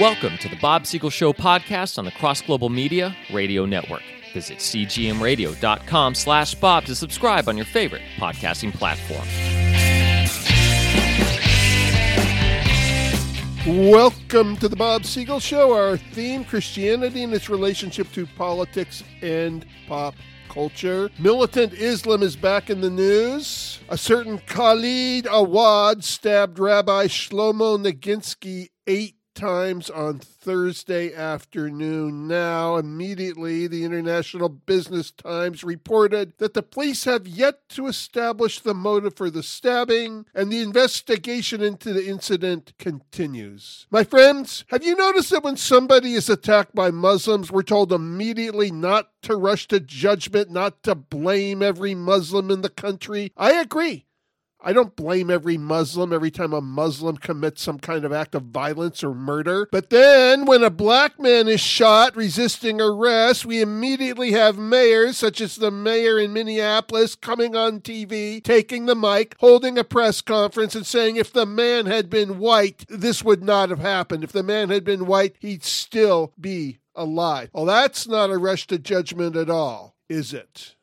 Welcome to the Bob Siegel Show podcast on the Cross Global Media Radio Network. Visit cgmradio.com slash Bob to subscribe on your favorite podcasting platform. Welcome to the Bob Siegel Show. Our theme Christianity and its relationship to politics and pop culture. Militant Islam is back in the news. A certain Khalid Awad stabbed Rabbi Shlomo Noginski eight times on Thursday afternoon. Now, immediately, the International Business Times reported that the police have yet to establish the motive for the stabbing, and the investigation into the incident continues. My friends, have you noticed that when somebody is attacked by Muslims, we're told immediately not to rush to judgment, not to blame every Muslim in the country? I agree. I don't blame every Muslim every time a Muslim commits some kind of act of violence or murder. But then, when a black man is shot resisting arrest, we immediately have mayors, such as the mayor in Minneapolis, coming on TV, taking the mic, holding a press conference, and saying if the man had been white, this would not have happened. If the man had been white, he'd still be alive. Well, that's not a rush to judgment at all, is it?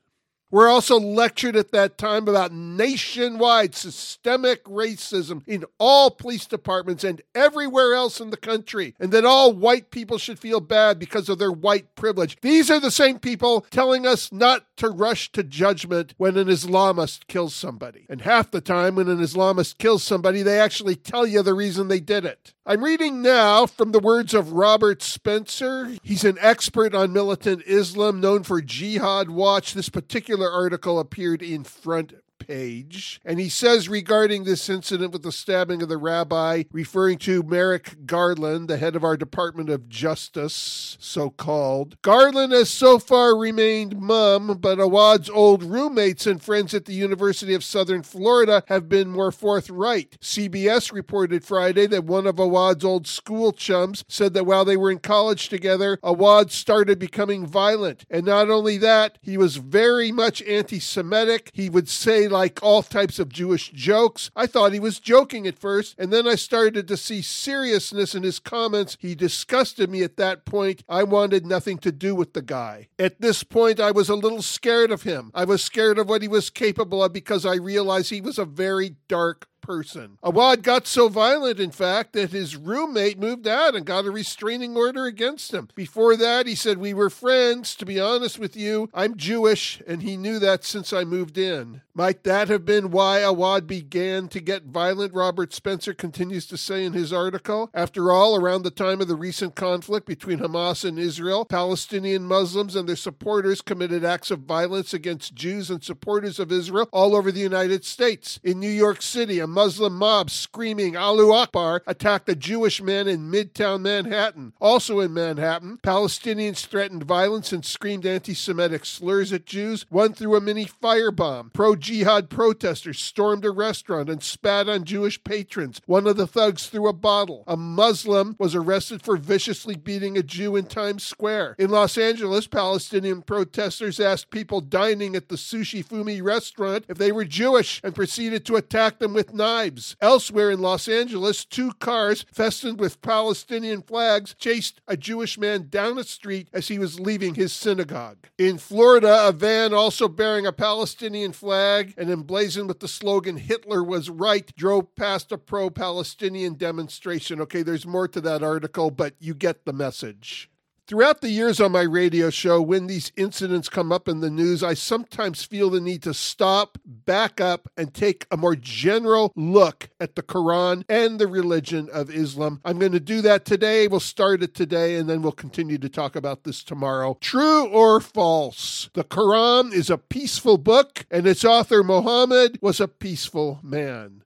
We're also lectured at that time about nationwide systemic racism in all police departments and everywhere else in the country, and that all white people should feel bad because of their white privilege. These are the same people telling us not to rush to judgment when an Islamist kills somebody. And half the time, when an Islamist kills somebody, they actually tell you the reason they did it. I'm reading now from the words of Robert Spencer. He's an expert on militant Islam, known for Jihad Watch. This particular article appeared in Front page. And he says regarding this incident with the stabbing of the rabbi, referring to Merrick Garland, the head of our Department of Justice, so called. Garland has so far remained mum, but Awad's old roommates and friends at the University of Southern Florida have been more forthright. CBS reported Friday that one of Awad's old school chums said that while they were in college together, Awad started becoming violent. And not only that, he was very much anti Semitic. He would say, like all types of Jewish jokes. I thought he was joking at first, and then I started to see seriousness in his comments. He disgusted me at that point. I wanted nothing to do with the guy. At this point, I was a little scared of him. I was scared of what he was capable of because I realized he was a very dark person. Awad got so violent, in fact, that his roommate moved out and got a restraining order against him. Before that, he said, We were friends. To be honest with you, I'm Jewish, and he knew that since I moved in. Might that have been why Awad began to get violent? Robert Spencer continues to say in his article. After all, around the time of the recent conflict between Hamas and Israel, Palestinian Muslims and their supporters committed acts of violence against Jews and supporters of Israel all over the United States. In New York City, a Muslim mob screaming Allahu Akbar attacked a Jewish man in Midtown Manhattan. Also in Manhattan, Palestinians threatened violence and screamed anti Semitic slurs at Jews. One threw a mini firebomb. Pro jihad protesters stormed a restaurant and spat on Jewish patrons. One of the thugs threw a bottle. A Muslim was arrested for viciously beating a Jew in Times Square. In Los Angeles, Palestinian protesters asked people dining at the Sushi Fumi restaurant if they were Jewish and proceeded to attack them with knives. Elsewhere in Los Angeles, two cars festooned with Palestinian flags chased a Jewish man down a street as he was leaving his synagogue. In Florida, a van also bearing a Palestinian flag and emblazoned with the slogan Hitler was right drove past a pro Palestinian demonstration. Okay, there's more to that article, but you get the message. Throughout the years on my radio show, when these incidents come up in the news, I sometimes feel the need to stop, back up, and take a more general look at the Quran and the religion of Islam. I'm going to do that today. We'll start it today, and then we'll continue to talk about this tomorrow. True or false? The Quran is a peaceful book, and its author, Muhammad, was a peaceful man.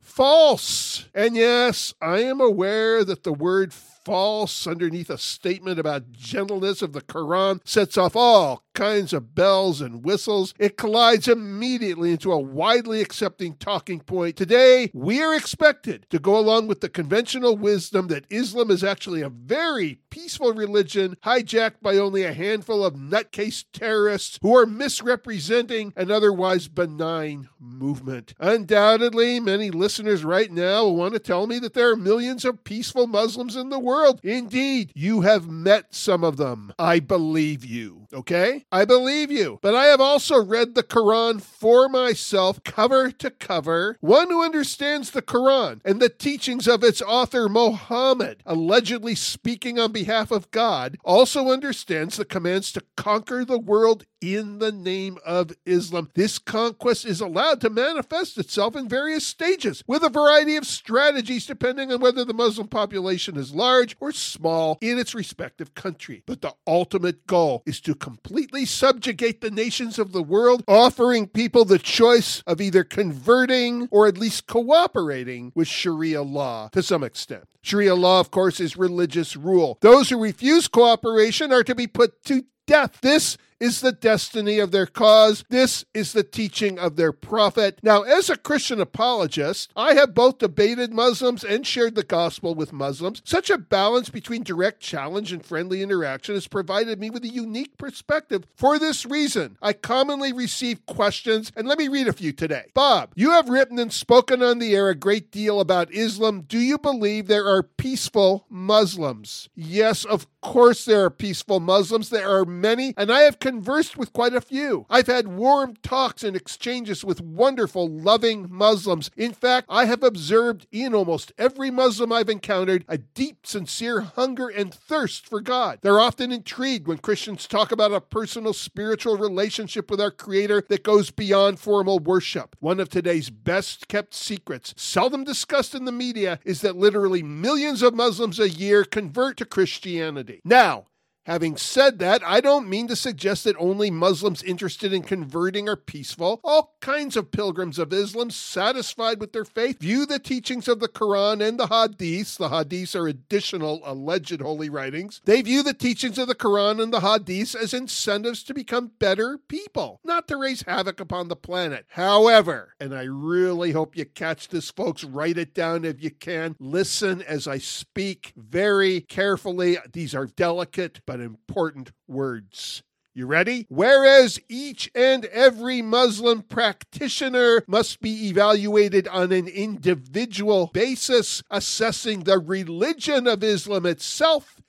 False. And yes, I am aware that the word false underneath a statement about gentleness of the Quran sets off all kinds of bells and whistles. It collides immediately into a widely accepting talking point. Today, we are expected to go along with the conventional wisdom that Islam is actually a very peaceful religion hijacked by only a handful of nutcase terrorists who are misrepresenting an otherwise benign movement. Undoubtedly, many listeners right now will want to tell me that there are millions of peaceful Muslims in the world world. Indeed, you have met some of them. I believe you. Okay? I believe you. But I have also read the Quran for myself, cover to cover. One who understands the Quran and the teachings of its author, Muhammad, allegedly speaking on behalf of God, also understands the commands to conquer the world in the name of Islam. This conquest is allowed to manifest itself in various stages with a variety of strategies depending on whether the Muslim population is large or small in its respective country. But the ultimate goal is to completely subjugate the nations of the world, offering people the choice of either converting or at least cooperating with Sharia law to some extent. Sharia law, of course, is religious rule. Those who refuse cooperation are to be put to death. This is the destiny of their cause. This is the teaching of their prophet. Now, as a Christian apologist, I have both debated Muslims and shared the gospel with Muslims. Such a balance between direct challenge and friendly interaction has provided me with a unique perspective. For this reason, I commonly receive questions, and let me read a few today. Bob, you have written and spoken on the air a great deal about Islam. Do you believe there are peaceful Muslims? Yes, of course there are peaceful Muslims. There are many, and I have conversed with quite a few. I've had warm talks and exchanges with wonderful, loving Muslims. In fact, I have observed in almost every Muslim I've encountered a deep, sincere hunger and thirst for God. They're often intrigued when Christians talk about a personal spiritual relationship with our Creator that goes beyond formal worship. One of today's best kept secrets, seldom discussed in the media, is that literally millions of Muslims a year convert to Christianity. Now, Having said that, I don't mean to suggest that only Muslims interested in converting are peaceful. All kinds of pilgrims of Islam, satisfied with their faith, view the teachings of the Quran and the Hadiths. The Hadiths are additional alleged holy writings. They view the teachings of the Quran and the Hadiths as incentives to become better people, not to raise havoc upon the planet. However, and I really hope you catch this, folks, write it down if you can. Listen as I speak very carefully. These are delicate but important words. You ready? Whereas each and every Muslim practitioner must be evaluated on an individual basis, assessing the religion of Islam itself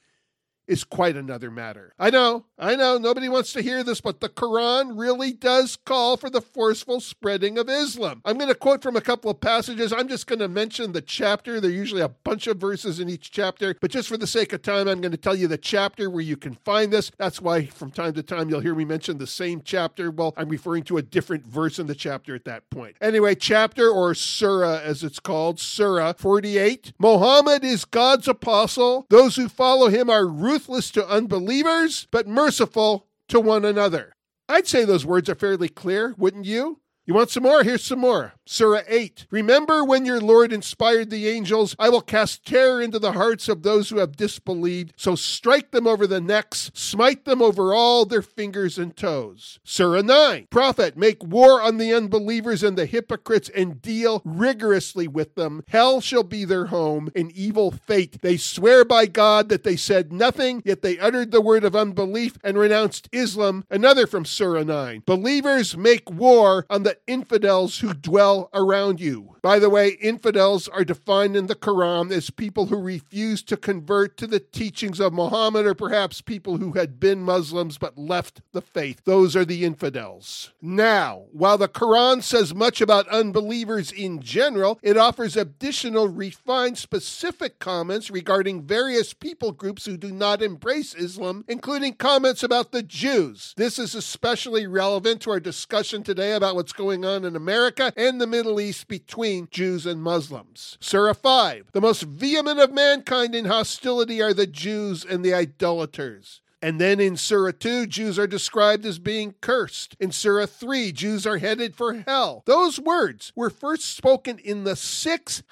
is quite another matter. I know, I know, nobody wants to hear this, but the Quran really does call for the forceful spreading of Islam. I'm going to quote from a couple of passages. I'm just going to mention the chapter. There are usually a bunch of verses in each chapter, but just for the sake of time, I'm going to tell you the chapter where you can find this. That's why from time to time you'll hear me mention the same chapter. Well, I'm referring to a different verse in the chapter at that point. Anyway, chapter or surah as it's called, surah 48. Muhammad is God's apostle. Those who follow him are ruthless to unbelievers, but merciful to one another. I'd say those words are fairly clear, wouldn't you? You want some more? Here's some more. Surah 8. Remember when your Lord inspired the angels? I will cast terror into the hearts of those who have disbelieved. So strike them over the necks, smite them over all their fingers and toes. Surah 9. Prophet, make war on the unbelievers and the hypocrites and deal rigorously with them. Hell shall be their home, an evil fate. They swear by God that they said nothing, yet they uttered the word of unbelief and renounced Islam. Another from Surah 9. Believers make war on the infidels who dwell around you. By the way, infidels are defined in the Quran as people who refuse to convert to the teachings of Muhammad or perhaps people who had been Muslims but left the faith. Those are the infidels. Now, while the Quran says much about unbelievers in general, it offers additional refined specific comments regarding various people groups who do not embrace Islam, including comments about the Jews. This is especially relevant to our discussion today about what's going on in America and the Middle East between Jews and Muslims. Surah 5 The most vehement of mankind in hostility are the Jews and the idolaters. And then in Surah 2, Jews are described as being cursed. In Surah 3, Jews are headed for hell. Those words were first spoken in the 600s,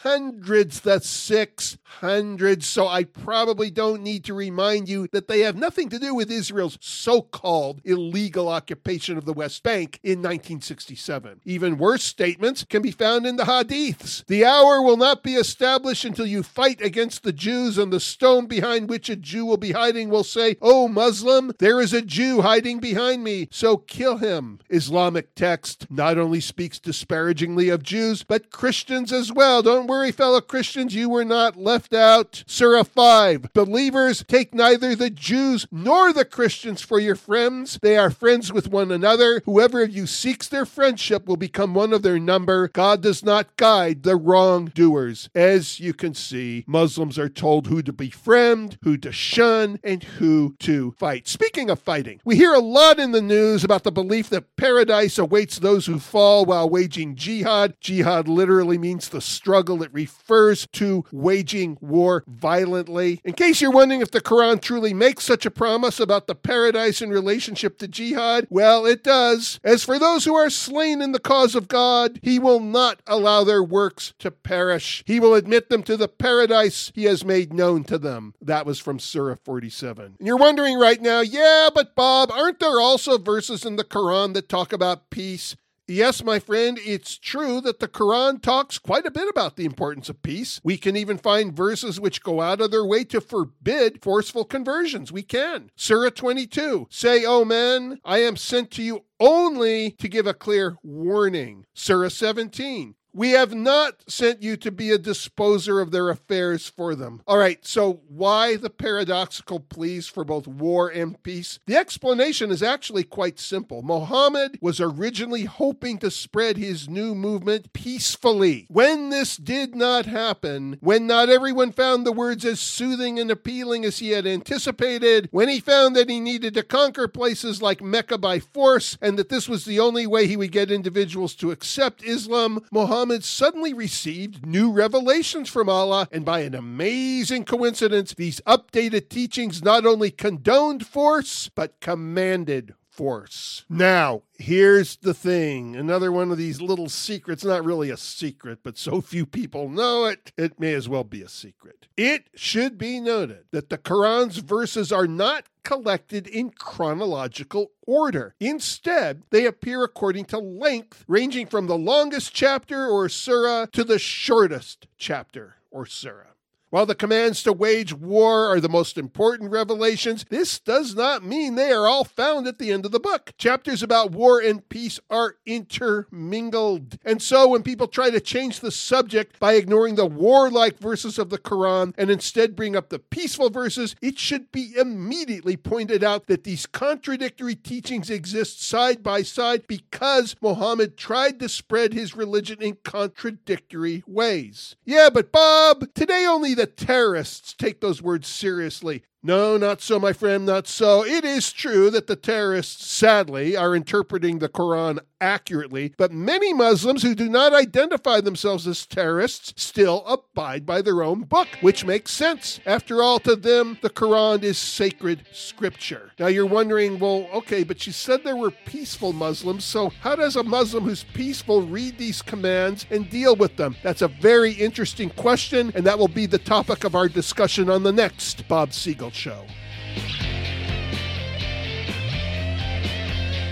the 600s. So I probably don't need to remind you that they have nothing to do with Israel's so called illegal occupation of the West Bank in 1967. Even worse statements can be found in the Hadiths. The hour will not be established until you fight against the Jews, and the stone behind which a Jew will be hiding will say, Oh, Muslim, there is a Jew hiding behind me, so kill him. Islamic text not only speaks disparagingly of Jews, but Christians as well. Don't worry, fellow Christians, you were not left out. Surah 5 Believers, take neither the Jews nor the Christians for your friends. They are friends with one another. Whoever of you seeks their friendship will become one of their number. God does not guide the wrongdoers. As you can see, Muslims are told who to befriend, who to shun, and who to fight. Speaking of fighting, we hear a lot in the news about the belief that paradise awaits those who fall while waging jihad. Jihad literally means the struggle, it refers to waging war violently. In case you're wondering if the Quran truly makes such a promise about the paradise in relationship to jihad, well, it does. As for those who are slain in the cause of God, He will not allow their works to perish. He will admit them to the paradise He has made known to them. That was from Surah 47. And you're wondering right now, yeah, but Bob, aren't there also verses in the Quran that talk about peace? Yes, my friend, it's true that the Quran talks quite a bit about the importance of peace. We can even find verses which go out of their way to forbid forceful conversions. We can. Surah 22 Say, oh, O men, I am sent to you only to give a clear warning. Surah 17 we have not sent you to be a disposer of their affairs for them. All right, so why the paradoxical pleas for both war and peace? The explanation is actually quite simple. Muhammad was originally hoping to spread his new movement peacefully. When this did not happen, when not everyone found the words as soothing and appealing as he had anticipated, when he found that he needed to conquer places like Mecca by force and that this was the only way he would get individuals to accept Islam, Muhammad Muhammad suddenly received new revelations from Allah, and by an amazing coincidence, these updated teachings not only condoned force, but commanded force. Now, here's the thing another one of these little secrets, not really a secret, but so few people know it, it may as well be a secret. It should be noted that the Quran's verses are not collected in chronological order. Instead, they appear according to length, ranging from the longest chapter or surah to the shortest chapter or surah. While the commands to wage war are the most important revelations, this does not mean they are all found at the end of the book. Chapters about war and peace are intermingled. And so when people try to change the subject by ignoring the warlike verses of the Quran and instead bring up the peaceful verses, it should be immediately pointed out that these contradictory teachings exist side by side because Muhammad tried to spread his religion in contradictory ways. Yeah, but Bob, today only the terrorists take those words seriously. No, not so, my friend, not so. It is true that the terrorists, sadly, are interpreting the Quran accurately, but many Muslims who do not identify themselves as terrorists still abide by their own book, which makes sense. After all, to them, the Quran is sacred scripture. Now you're wondering, well, okay, but you said there were peaceful Muslims, so how does a Muslim who's peaceful read these commands and deal with them? That's a very interesting question, and that will be the topic of our discussion on the next Bob Siegel Show.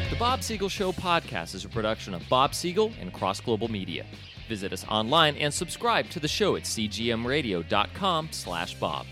The Bob Siegel Show podcast is a production of Bob Siegel and Cross Global Media. Visit us online and subscribe to the show at cgmradio.com slash bob.